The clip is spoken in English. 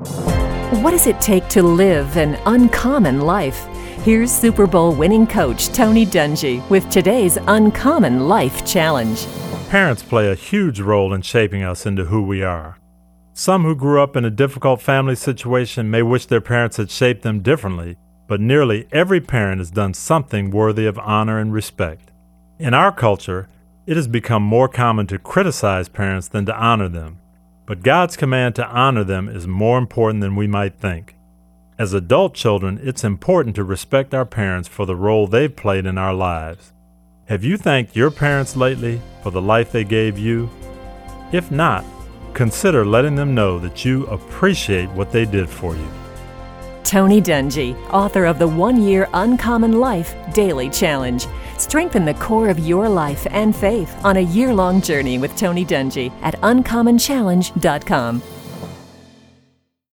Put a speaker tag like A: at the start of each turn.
A: What does it take to live an uncommon life? Here's Super Bowl winning coach Tony Dungy with today's Uncommon Life Challenge.
B: Parents play a huge role in shaping us into who we are. Some who grew up in a difficult family situation may wish their parents had shaped them differently, but nearly every parent has done something worthy of honor and respect. In our culture, it has become more common to criticize parents than to honor them. But God's command to honor them is more important than we might think. As adult children, it's important to respect our parents for the role they've played in our lives. Have you thanked your parents lately for the life they gave you? If not, consider letting them know that you appreciate what they did for you.
A: Tony Dungy, author of the One Year Uncommon Life Daily Challenge. Strengthen the core of your life and faith on a year long journey with Tony Dungy at uncommonchallenge.com.